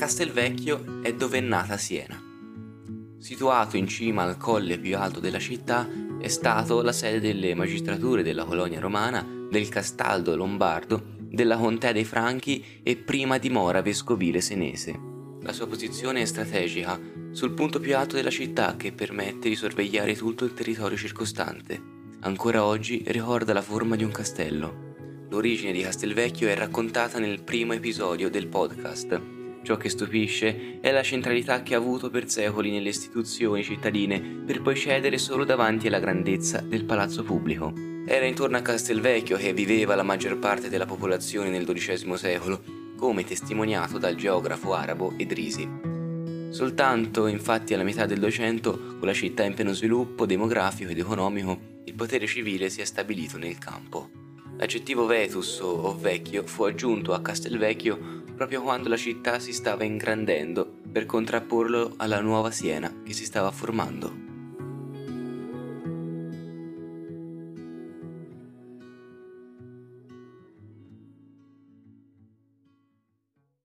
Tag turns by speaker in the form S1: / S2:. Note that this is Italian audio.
S1: Castelvecchio è dove è nata Siena. Situato in cima al colle più alto della città, è stato la sede delle magistrature della colonia romana, del Castaldo lombardo, della contea dei Franchi e prima dimora vescovile senese. La sua posizione è strategica, sul punto più alto della città che permette di sorvegliare tutto il territorio circostante. Ancora oggi ricorda la forma di un castello. L'origine di Castelvecchio è raccontata nel primo episodio del podcast, Ciò che stupisce è la centralità che ha avuto per secoli nelle istituzioni cittadine per poi cedere solo davanti alla grandezza del palazzo pubblico. Era intorno a Castelvecchio che viveva la maggior parte della popolazione nel XII secolo, come testimoniato dal geografo arabo Edrisi. Soltanto infatti alla metà del Duecento, con la città in pieno sviluppo demografico ed economico, il potere civile si è stabilito nel campo. L'aggettivo vetus o vecchio fu aggiunto a Castelvecchio proprio quando la città si stava ingrandendo per contrapporlo alla nuova Siena che si stava formando.